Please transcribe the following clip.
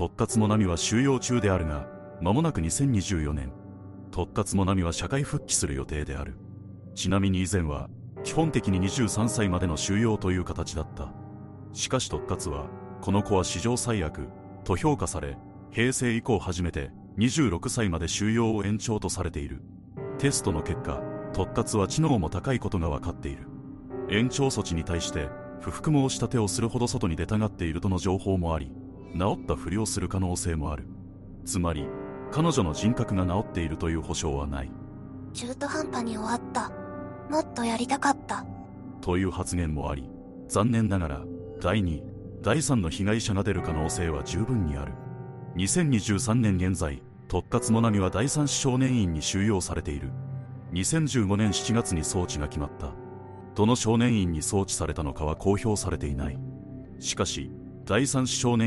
突達もなみは収容中であるが、間もなく2024年、突達もなみは社会復帰する予定である。ちなみに以前は、基本的に23歳までの収容という形だった。しかし突達は、この子は史上最悪、と評価され、平成以降初めて26歳まで収容を延長とされている。テストの結果、突達は知能も高いことが分かっている。延長措置に対して、不服申し立てをするほど外に出たがっているとの情報もあり、治ったふりをする可能性もある。つまり、彼女の人格が治っているという保証はない。中途半端に終わった。もっとやりたかった。という発言もあり、残念ながら、第2、第3の被害者が出る可能性は十分にある。2023年現在、突達もなみは第三少年院に収容されている。2015年7月に装置が決まった。どの少年院に送致されたのかは公表されていない。しかし、第三少年